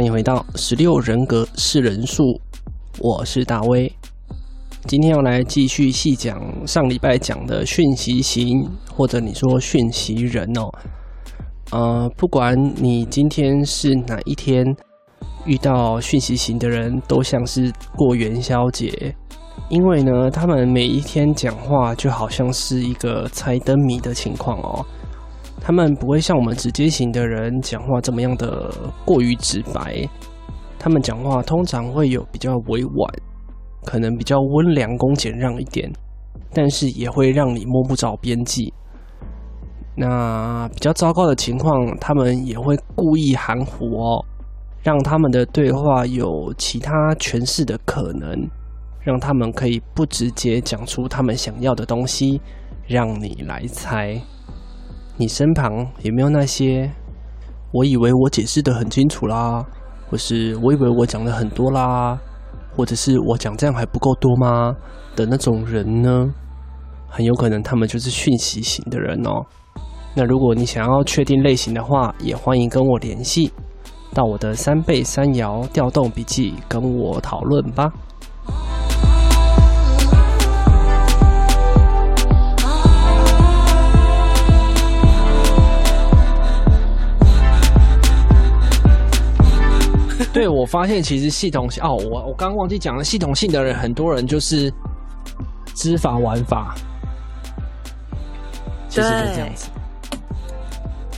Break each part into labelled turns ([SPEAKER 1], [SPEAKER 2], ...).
[SPEAKER 1] 欢迎回到十六人格是人数，我是大威。今天要来继续细讲上礼拜讲的讯息型，或者你说讯息人哦。呃，不管你今天是哪一天遇到讯息型的人，都像是过元宵节，因为呢，他们每一天讲话就好像是一个猜灯谜的情况哦。他们不会像我们直接型的人讲话这么样的过于直白，他们讲话通常会有比较委婉，可能比较温良恭俭让一点，但是也会让你摸不着边际。那比较糟糕的情况，他们也会故意含糊哦，让他们的对话有其他诠释的可能，让他们可以不直接讲出他们想要的东西，让你来猜。你身旁有没有那些？我以为我解释得很清楚啦，或是我以为我讲的很多啦，或者是我讲这样还不够多吗？的那种人呢？很有可能他们就是讯息型的人哦。那如果你想要确定类型的话，也欢迎跟我联系，到我的三倍三摇调动笔记跟我讨论吧。对，我发现其实系统性哦，我我刚刚忘记讲了，系统性的人，很多人就是知法玩法，其实就是这样子，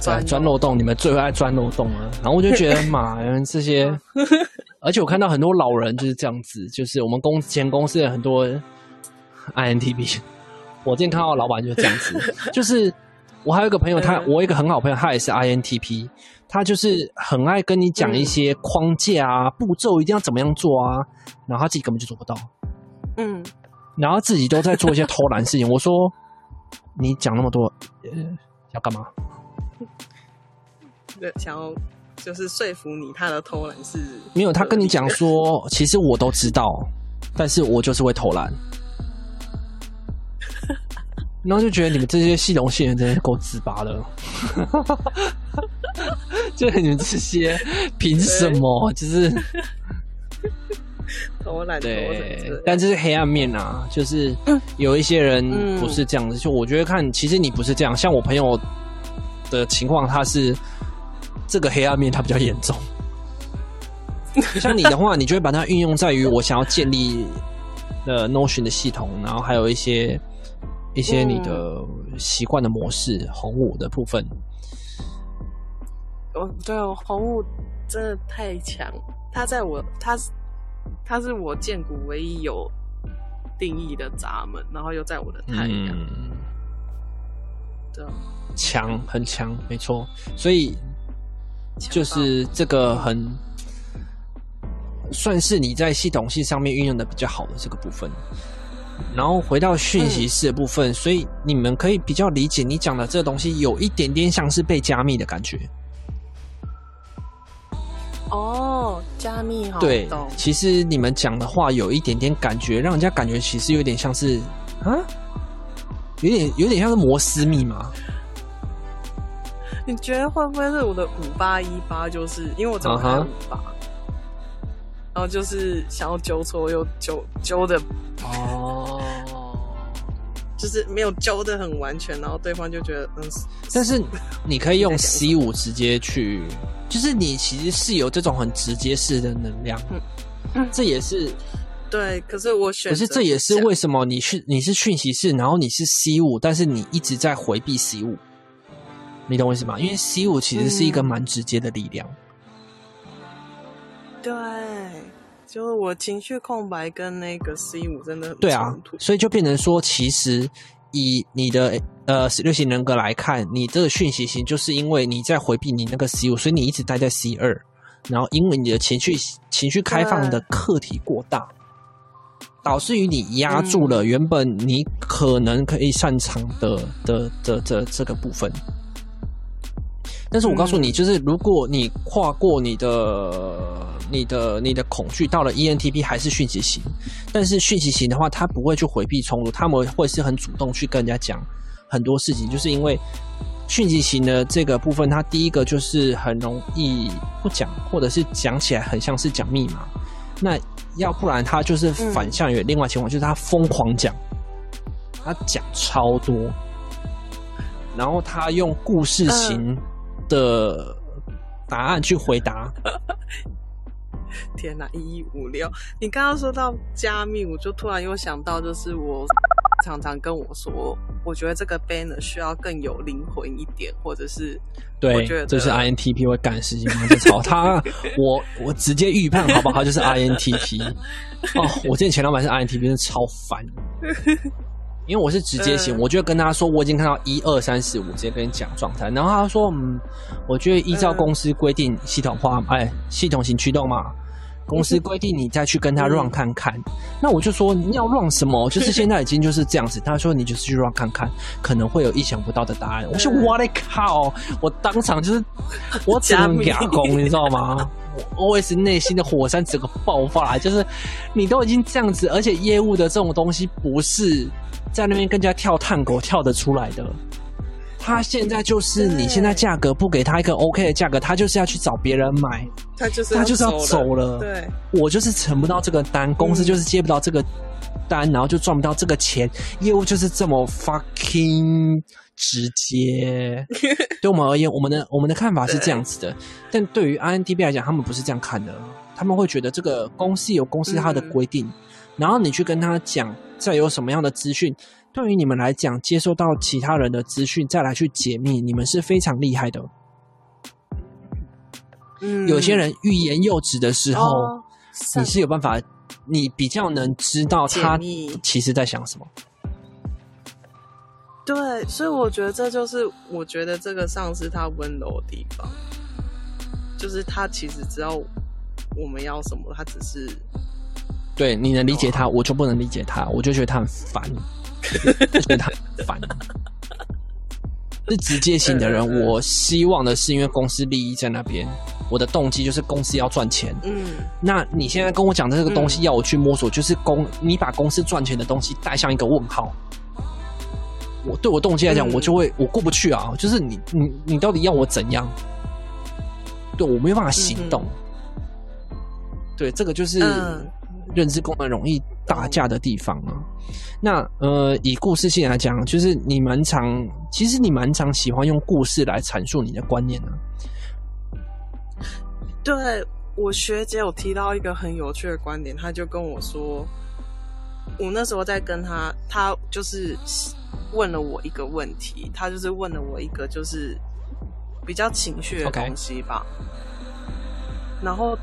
[SPEAKER 1] 在钻漏洞，你们最爱钻漏洞了。然后我就觉得，妈呀，这些，而且我看到很多老人就是这样子，就是我们公前公司的很多 INTP，我今天看到老板就是这样子，就是我还有一个朋友，他我一个很好朋友，他也是 INTP。他就是很爱跟你讲一些框架啊、嗯、步骤，一定要怎么样做啊，然后他自己根本就做不到，嗯，然后自己都在做一些偷懒事情。我说，你讲那么多，呃，要干嘛？
[SPEAKER 2] 对，想要就是说服你，他的偷懒是
[SPEAKER 1] 没有。他跟你讲说，其实我都知道，但是我就是会偷懒。然后就觉得你们这些系统性人真的够自拔的，就你们这些凭什么？就是
[SPEAKER 2] 偷懒，
[SPEAKER 1] 对，但这是黑暗面啊，就是有一些人不是这样子。就我觉得看，其实你不是这样。像我朋友的情况，他是这个黑暗面，他比较严重。像你的话，你就会把它运用在于我想要建立的 Notion 的系统，然后还有一些。一些你的习惯的模式，嗯、红五的部分。
[SPEAKER 2] 哦，对哦，红雾真的太强，他在我，他是，他是我剑骨唯一有定义的闸门，然后又在我的太阳。嗯、对，
[SPEAKER 1] 强，很强，没错。所以就是这个很算是你在系统性上面运用的比较好的这个部分。然后回到讯息式的部分，嗯，所以你们可以比较理解你讲的这个东西有一点点像是被加密的感觉。
[SPEAKER 2] 哦，加密好，
[SPEAKER 1] 对，其实你们讲的话有一点点感觉，让人家感觉其实有点像是啊，有点有点像是摩斯密码。
[SPEAKER 2] 你觉得会不会是我的五八一八？就是因为我怎么还五八？然后就是想要纠错，又纠纠的哦，就是没有教的很完全，然后对方就觉得嗯。
[SPEAKER 1] 但是你可以用 C 五直接去，就是你其实是有这种很直接式的能量，嗯，嗯，这也是
[SPEAKER 2] 对。可是我选，
[SPEAKER 1] 可是这也是为什么你是你是讯息式，然后你是 C 五，但是你一直在回避 C 五，你懂我意思吗？因为 C 五其实是一个蛮直接的力量。嗯
[SPEAKER 2] 对，就是我情绪空白跟那个 C 五真的很
[SPEAKER 1] 对啊，所以就变成说，其实以你的呃十六型人格来看，你这个讯息型就是因为你在回避你那个 C 五，所以你一直待在 C 二，然后因为你的情绪情绪开放的客体过大，导致于你压住了原本你可能可以擅长的的的的这个部分。但是我告诉你，就是如果你跨过你的、你的、你的恐惧，到了 ENTP 还是讯息型，但是讯息型的话，他不会去回避冲突，他们会是很主动去跟人家讲很多事情，就是因为讯息型的这个部分，他第一个就是很容易不讲，或者是讲起来很像是讲密码。那要不然他就是反向有另外情况，就是他疯狂讲，他讲超多，然后他用故事型的答案去回答。
[SPEAKER 2] 天哪，一一五六！你刚刚说到加密，我就突然又想到，就是我 常常跟我说，我觉得这个 banner 需要更有灵魂一点，或者是
[SPEAKER 1] 对，
[SPEAKER 2] 我觉得
[SPEAKER 1] 这是 INTP 会干的事情吗？就吵他，我我直接预判好不好？就是 INTP 哦，我之前前老板是 INTP，真的超烦，因为我是直接型，我就跟他说我已经看到一二三四五，直接跟你讲状态，然后他说嗯，我觉得依照公司规定系统化，哎，系统型驱动嘛。公司规定你再去跟他 run 看看，那我就说你要 run 什么？就是现在已经就是这样子。他说你就是去 run 看看，可能会有意想不到的答案。我说我的靠！我当场就是 我只能哑公，你知道吗？我 OS 内心的火山整个爆发，就是你都已经这样子，而且业务的这种东西不是在那边跟人家跳探狗跳得出来的。他现在就是，你现在价格不给他一个 OK 的价格，他就是要去找别人买，
[SPEAKER 2] 他就是
[SPEAKER 1] 他就是要走了。对，我就是成不到这个单，公司就是接不到这个单，然后就赚不到这个钱，业务就是这么 fucking 直接。对我们而言，我们的我们的看法是这样子的，但对于 INTB 来讲，他们不是这样看的，他们会觉得这个公司有公司它的规定，然后你去跟他讲，再有什么样的资讯。对于你们来讲，接收到其他人的资讯再来去解密，你们是非常厉害的。嗯，有些人欲言又止的时候，哦，你是有办法，你比较能知道他其实在想什么。
[SPEAKER 2] 对，所以我觉得这就是我觉得这个上司他温柔的地方，就是他其实知道我们要什么，他只是
[SPEAKER 1] 对你能理解他，我就不能理解他，我就觉得他很烦。就觉得他烦，是直接型的人。我希望的是，因为公司利益在那边，我的动机就是公司要赚钱。嗯，那你现在跟我讲的这个东西，要我去摸索，就是公你把公司赚钱的东西带上一个问号。我对我动机来讲，我就会我过不去啊。就是你你你到底要我怎样？对我没有办法行动。对，这个就是。认知功能容易打架的地方啊，那呃，以故事性来讲，就是你蛮常，其实你蛮常喜欢用故事来阐述你的观念呢、啊。
[SPEAKER 2] 对，我学姐有提到一个很有趣的观点，她就跟我说，我那时候在跟她，她就是问了我一个问题，她就是问了我一个就是比较情绪的东西吧.然后。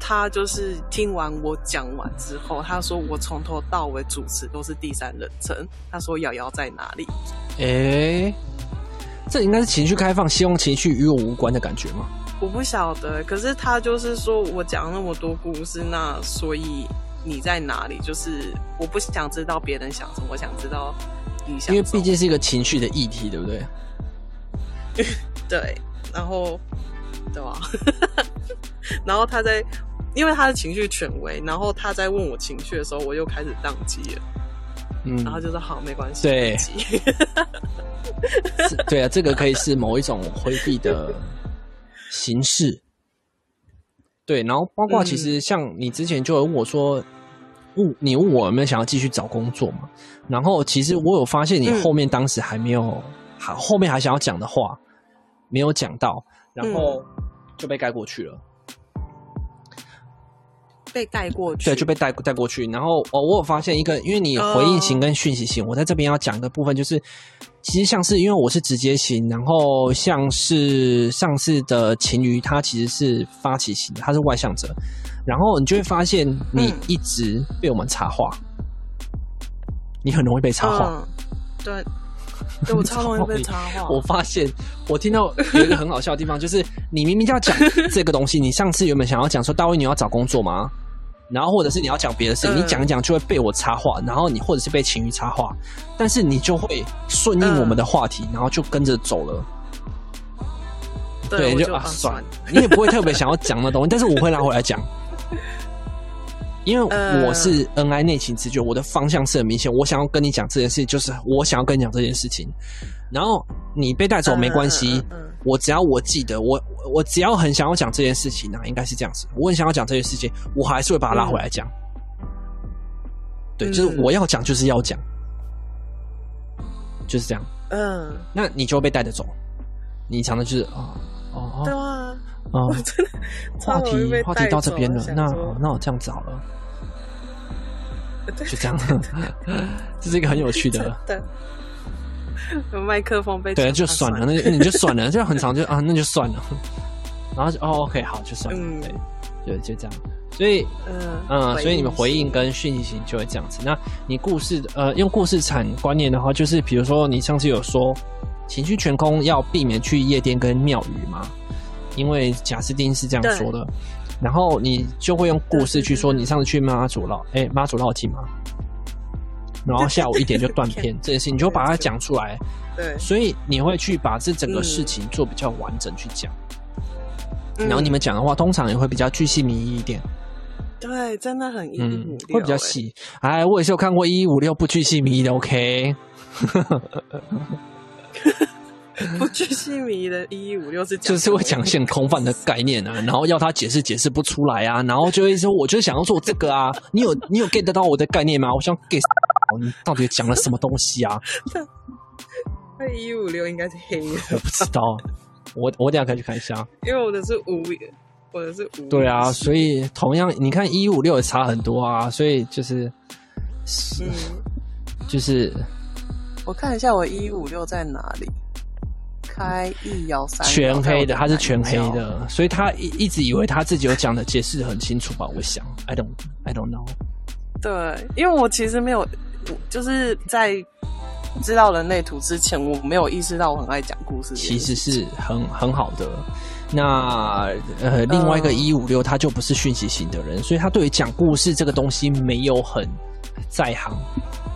[SPEAKER 2] 他就是听完我讲完之后，他说我从头到尾主持都是第三人称。他说瑶瑶在哪里？
[SPEAKER 1] 诶、欸，这应该是情绪开放，希望情绪与我无关的感觉吗？
[SPEAKER 2] 我不晓得。可是他就是说我讲那么多故事，那所以你在哪里？就是我不想知道别人想什么，我想知道你想。
[SPEAKER 1] 因为毕竟是一个情绪的议题，对不对？
[SPEAKER 2] 对，然后对吧？然后他在。因为他的情绪权威，然后他在问我情绪的时候，我又开始宕机了。嗯，然后就说好，没关系。
[SPEAKER 1] 对，对啊，这个可以是某一种回避的形式。对，然后包括其实像你之前就有问我说，问你问我有没有想要继续找工作嘛？然后其实我有发现你后面当时还没有，还、嗯、后面还想要讲的话没有讲到，然后就被盖过去了。
[SPEAKER 2] 被带过去，
[SPEAKER 1] 对，就被带带过去。然后哦，我有发现一个，因为你回应型跟讯息型，我在这边要讲的部分就是，其实像是因为我是直接型，然后像是上次的晴瑜，他其实是发起型的，他是外向者。然后你就会发现，你一直被我们插话，你很容易被插话。
[SPEAKER 2] 对，对我超容易被插话。
[SPEAKER 1] 我发现，我听到有一个很好笑的地方，就是你明明就要讲这个东西，你上次原本想要讲说，大卫你要找工作吗？然后或者是你要讲别的事情，你讲一讲就会被我插话，然后你或者是被情绪插话，但是你就会顺应我们的话题，然后就跟着走了。对，就啊算了，你也不会特别想要讲那东西，但是我会拿回来讲，因为我是 N I 内情直觉，我的方向是很明显，我想要跟你讲这件事，就是我想要跟你讲这件事情。然后你被带走没关系，我只要我记得，我我只要很想要讲这件事情啊，应该是这样子，我很想要讲这件事情，我还是会把它拉回来讲。对，就是我要讲，就是要讲，就是这样。嗯，那你就会被带着走，你讲的就是啊，哦，对啊，哦，真的，话题话题到这边了，那那我这样子好了，就这样，这是一个很有趣的。
[SPEAKER 2] 有麦克风被
[SPEAKER 1] 对，就算了，那就你就算了，就很长，就啊，那就算了。然后就哦，OK，好，就算了，嗯、对，就就这样。所以，嗯嗯，所以你们回应跟讯息型就会这样子。那你故事呃，用故事产观念的话，就是比如说你上次有说情绪全空要避免去夜店跟庙宇嘛，因为贾斯汀是这样说的。然后你就会用故事去说你上次去妈祖绕哎妈祖绕境嘛。然后下午一点就断片 这件事情，你就把它讲出来。对，所以你会去把这整个事情做比较完整去讲。然后你们讲的话，通常也会比较巨细靡遗一点。
[SPEAKER 2] 对，真的很一一五六，
[SPEAKER 1] 会比较细。哎，我也是有看过一一五六不巨细靡遗的，OK。
[SPEAKER 2] 不具细靡遗的一一五六是
[SPEAKER 1] 就是会讲一些很空泛的概念啊，然后要他解释解释不出来啊，然后就会说，我就想要做这个啊，你有你有 get 得到我的概念吗？我想 get。你到底讲了什么东西啊？
[SPEAKER 2] 那一五六应该是黑的，
[SPEAKER 1] 我不知道。我我等下可以去看一下，
[SPEAKER 2] 因为我的是五，我的是五。
[SPEAKER 1] 对啊，所以同样你看一五六也差很多啊，所以就是是、嗯、就是，
[SPEAKER 2] 我看一下我一五六在哪里。开一幺三，
[SPEAKER 1] 全黑的，他是全黑的，所以他一一直以为他自己有讲的解释很清楚吧？我想，I don't I don't know。
[SPEAKER 2] 对，因为我其实没有。就是在知道人类图之前，我没有意识到我很爱讲故事。
[SPEAKER 1] 其实是很很好的。那呃，另外一个一五六，他就不是讯息型的人，所以他对于讲故事这个东西没有很在行。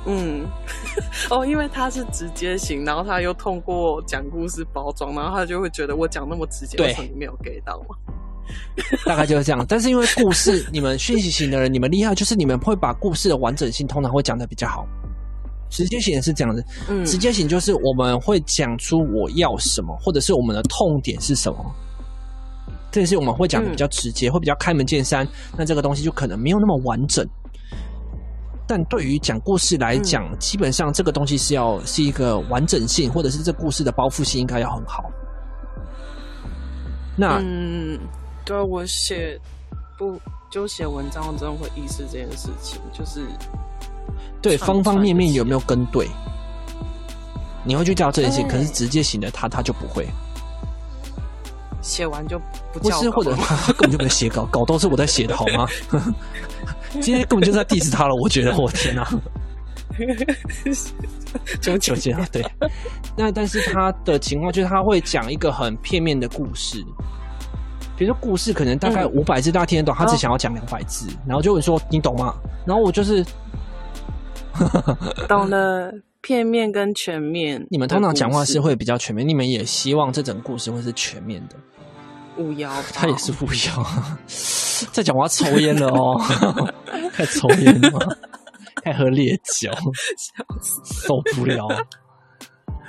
[SPEAKER 2] 嗯，哦，因为他是直接型，然后他又通过讲故事包装，然后他就会觉得我讲那么直接，为什么，你没有 get 到吗？
[SPEAKER 1] 大概就是这样，但是因为故事，你们讯息型的人，你们厉害，就是你们会把故事的完整性通常会讲的比较好。直接型也是这样子，嗯，直接型就是我们会讲出我要什么，或者是我们的痛点是什么，这也是我们会讲的比较直接，会比较开门见山。那这个东西就可能没有那么完整。但对于讲故事来讲，基本上这个东西是要是一个完整性，或者是这故事的包覆性应该要很好。那嗯。
[SPEAKER 2] 对，我写不就写文章，我真的会意识这件事情，就是
[SPEAKER 1] 对方方面面有没有跟对，你会去教这件事情，可是直接型的他他就不会
[SPEAKER 2] 写完就不叫，
[SPEAKER 1] 不是，或者 他根本就没写稿，稿都是我在写的好吗？今天根本就在 diss 他了，我觉得我天哪，就纠结啊！对，那但是他的情况就是他会讲一个很片面的故事。比如说故事可能大概五百字，大家听得懂，他只想要讲两百字，然后就会说你懂吗？然后我就是
[SPEAKER 2] 懂了片面跟全面。
[SPEAKER 1] 你们通常讲话是会比较全面，你们也希望这整个故事会是全面的。
[SPEAKER 2] 五幺，
[SPEAKER 1] 他也是五幺，在讲话抽烟了哦，开始抽烟了，太喝烈酒，受不了，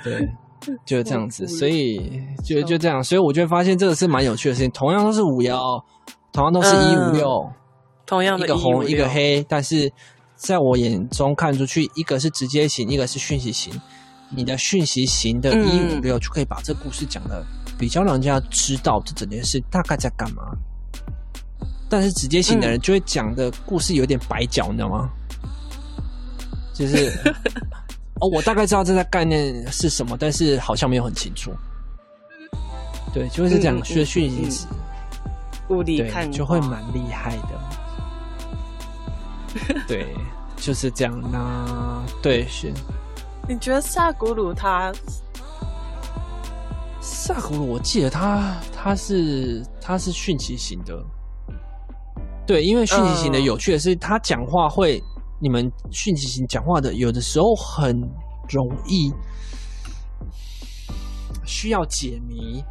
[SPEAKER 1] 对。就是这样子，所以就就这样，所以我就会发现这个是蛮有趣的事情。同样都是五幺，同样都是一五六，
[SPEAKER 2] 同样的
[SPEAKER 1] 一个红一个黑，但是在我眼中看出去，一个是直接型，一个是讯息型。你的讯息型的一五六就可以把这故事讲的比较让人家知道这整件事大概在干嘛。但是直接型的人就会讲的故事有点白脚，你知道吗？就是。哦，我大概知道这个概念是什么，但是好像没有很清楚。对，就是这样，学讯息词，
[SPEAKER 2] 雾里看
[SPEAKER 1] 就会蛮厉害的。对，就是这样。那对是，
[SPEAKER 2] 你觉得萨古鲁他？
[SPEAKER 1] 萨古鲁，我记得他他是他是讯息型的。对，因为讯息型的有趣的是，他讲话会。你们讯息型讲话的，有的时候很容易需要解谜。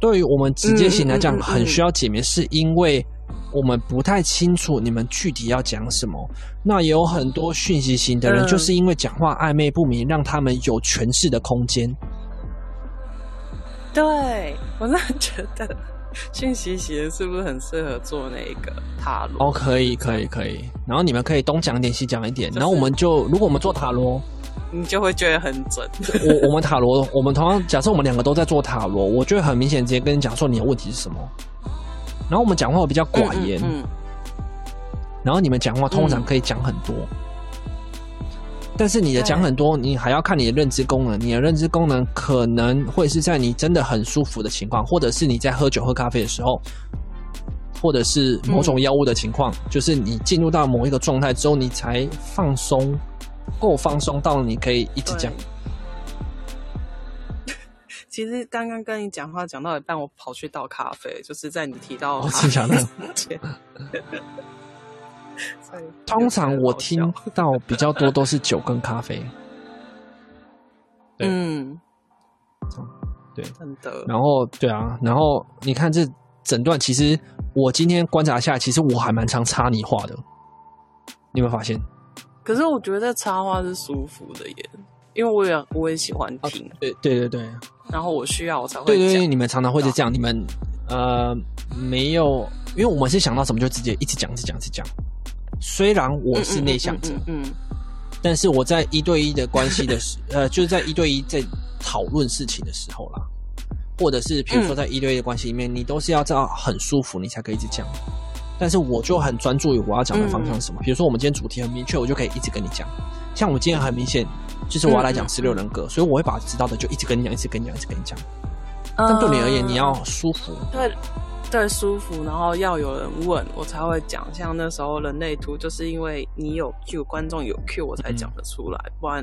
[SPEAKER 1] 对于我们直接型来讲，很需要解谜，是因为我们不太清楚你们具体要讲什么。那也有很多讯息型的人，就是因为讲话暧昧不明，让他们有诠释的空间。
[SPEAKER 2] 对，我真的觉得 讯息型是不是很适合做那个塔罗？
[SPEAKER 1] 哦，可以，可以，可以。然后你们可以东讲一点，西讲一点。然后我们就，如果我们做塔罗。
[SPEAKER 2] 你就会觉得很准。
[SPEAKER 1] 我我们塔罗，我们同样假设我们两个都在做塔罗，我就会很明显直接跟你讲说你的问题是什么。然后我们讲话会比较寡言，嗯，嗯，嗯，然后你们讲话通常可以讲很多，嗯、但是你的讲很多，你还要看你的认知功能。你的认知功能可能会是在你真的很舒服的情况，或者是你在喝酒喝咖啡的时候，或者是某种药物的情况，嗯、就是你进入到某一个状态之后，你才放松。够放松到你可以一直讲。
[SPEAKER 2] 其实刚刚跟你讲话讲到一半，我跑去倒咖啡，就是在你提到
[SPEAKER 1] 我讲的。通常我听到比较多都是酒跟咖啡。
[SPEAKER 2] 嗯，
[SPEAKER 1] 对，
[SPEAKER 2] 真的。
[SPEAKER 1] 然后对啊，然后你看这整段，其实我今天观察下来，其实我还蛮常插你话的。你有没有发现？
[SPEAKER 2] 可是我觉得插话是舒服的耶，因为我也我也喜欢听。
[SPEAKER 1] 对、啊、对对对。
[SPEAKER 2] 然后我需要我才会。
[SPEAKER 1] 对对对，你们常常会是这样，你们呃没有，因为我们是想到什么就直接一直讲，一直讲，一直讲。虽然我是内向者，嗯，但是我在一对一的关系的时，呃，就是在一对一在讨论事情的时候啦，或者是比如说在一对一的关系里面，嗯、你都是要这样很舒服，你才可以一直讲。但是我就很专注于我要讲的方向是什么。比如说，我们今天主题很明确，我就可以一直跟你讲。像我今天很明显，就是我要来讲十六人格，所以我会把知道的就一直跟你讲，一直跟你讲，一直跟你讲。但对你而言，你要舒服。
[SPEAKER 2] 对，对，舒服，然后要有人问我才会讲。像那时候人类图，就是因为你有 Q，观众有 Q，我才讲得出来，不然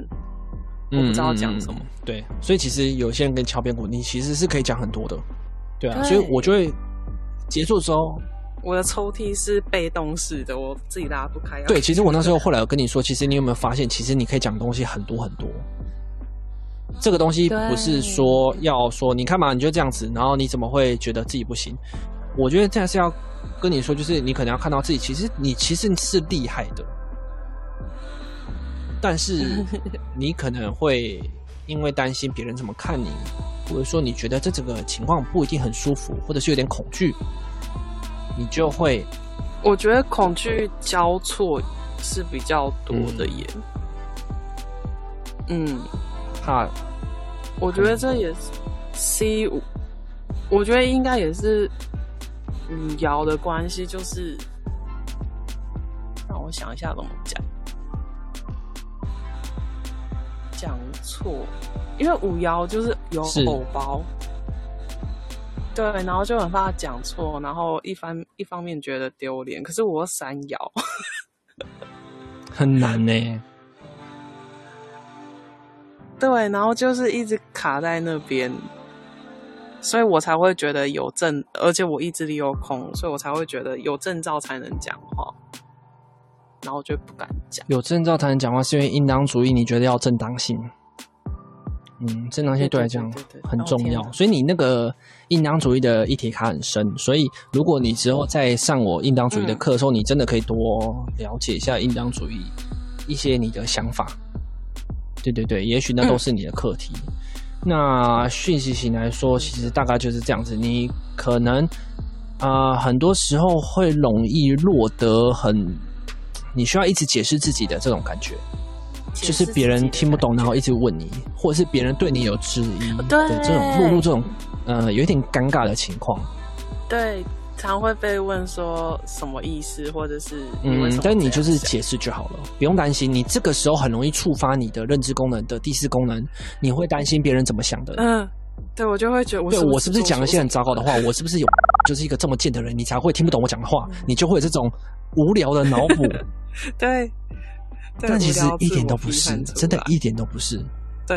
[SPEAKER 2] 我不知道讲什么。
[SPEAKER 1] 对，所以其实有些人跟敲边鼓，你其实是可以讲很多的。对啊，所以我就会结束的时候。
[SPEAKER 2] 我的抽屉是被动式的，我自己拉不开。
[SPEAKER 1] 对，其实我那时候后来有跟你说，其实你有没有发现，其实你可以讲东西很多很多。这个东西不是说要说你看嘛，你就这样子，然后你怎么会觉得自己不行？我觉得这样是要跟你说，就是你可能要看到自己，其实你其实是厉害的，但是 你可能会因为担心别人怎么看你，或者说你觉得这整个情况不一定很舒服，或者是有点恐惧。你就会，
[SPEAKER 2] 我觉得恐惧交错是比较多的耶。嗯，
[SPEAKER 1] 怕，
[SPEAKER 2] 我觉得这也是 C 五，我觉得应该也是五爻的关系，就是让我想一下怎么讲，讲错，因为五爻就是有偶包。对，然后就很怕讲错，然后一方一方面觉得丢脸，可是我三爻，
[SPEAKER 1] 很难呢。
[SPEAKER 2] 对，然后就是一直卡在那边，所以我才会觉得有证，而且我意志力又空，所以我才会觉得有证照才能讲话，然后就不敢讲。
[SPEAKER 1] 有证照才能讲话，是因为应当主义，你觉得要正当性？嗯，正当性对来讲很重要，所以你那个应当主义的议题卡很深。所以如果你之后在上我应当主义的课的时候，嗯、你真的可以多了解一下应当主义一些你的想法。对对对，也许那都是你的课题。嗯、那讯息型来说，其实大概就是这样子。你可能啊、呃，很多时候会容易落得很，你需要一直解释自己的这种感觉。就是别人听不懂，然后一直问你，或者是别人对你有质疑，对这种落入这种呃有一点尴尬的情况。
[SPEAKER 2] 对，常会被问说什么意思，或者是
[SPEAKER 1] 嗯，但你就是解释就好了，不用担心。你这个时候很容易触发你的认知功能的第四功能，你会担心别人怎么想的。
[SPEAKER 2] 嗯，对，我就会觉得我是是，
[SPEAKER 1] 对我是不是讲了些很糟糕的话？我是不是有 就是一个这么贱的人，你才会听不懂我讲的话？嗯、你就会有这种无聊的脑补。
[SPEAKER 2] 对。
[SPEAKER 1] 但其实一点都不是，真的一点都不是。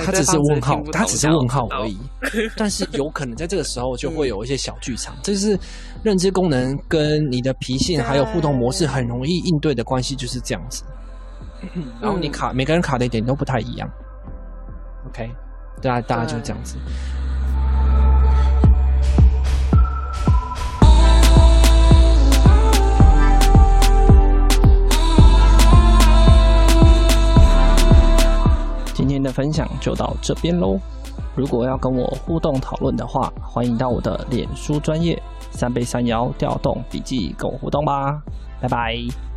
[SPEAKER 1] 他只是问号，他只是问号而已。但是有可能在这个时候就会有一些小剧场，这是认知功能跟你的脾性还有互动模式很容易应对的关系，就是这样子。然后你卡，每个人卡的一点都不太一样。OK，大家大家就这样子。分享就到这边喽。如果要跟我互动讨论的话，欢迎到我的脸书专业三杯三摇调动笔记跟我互动吧。拜拜。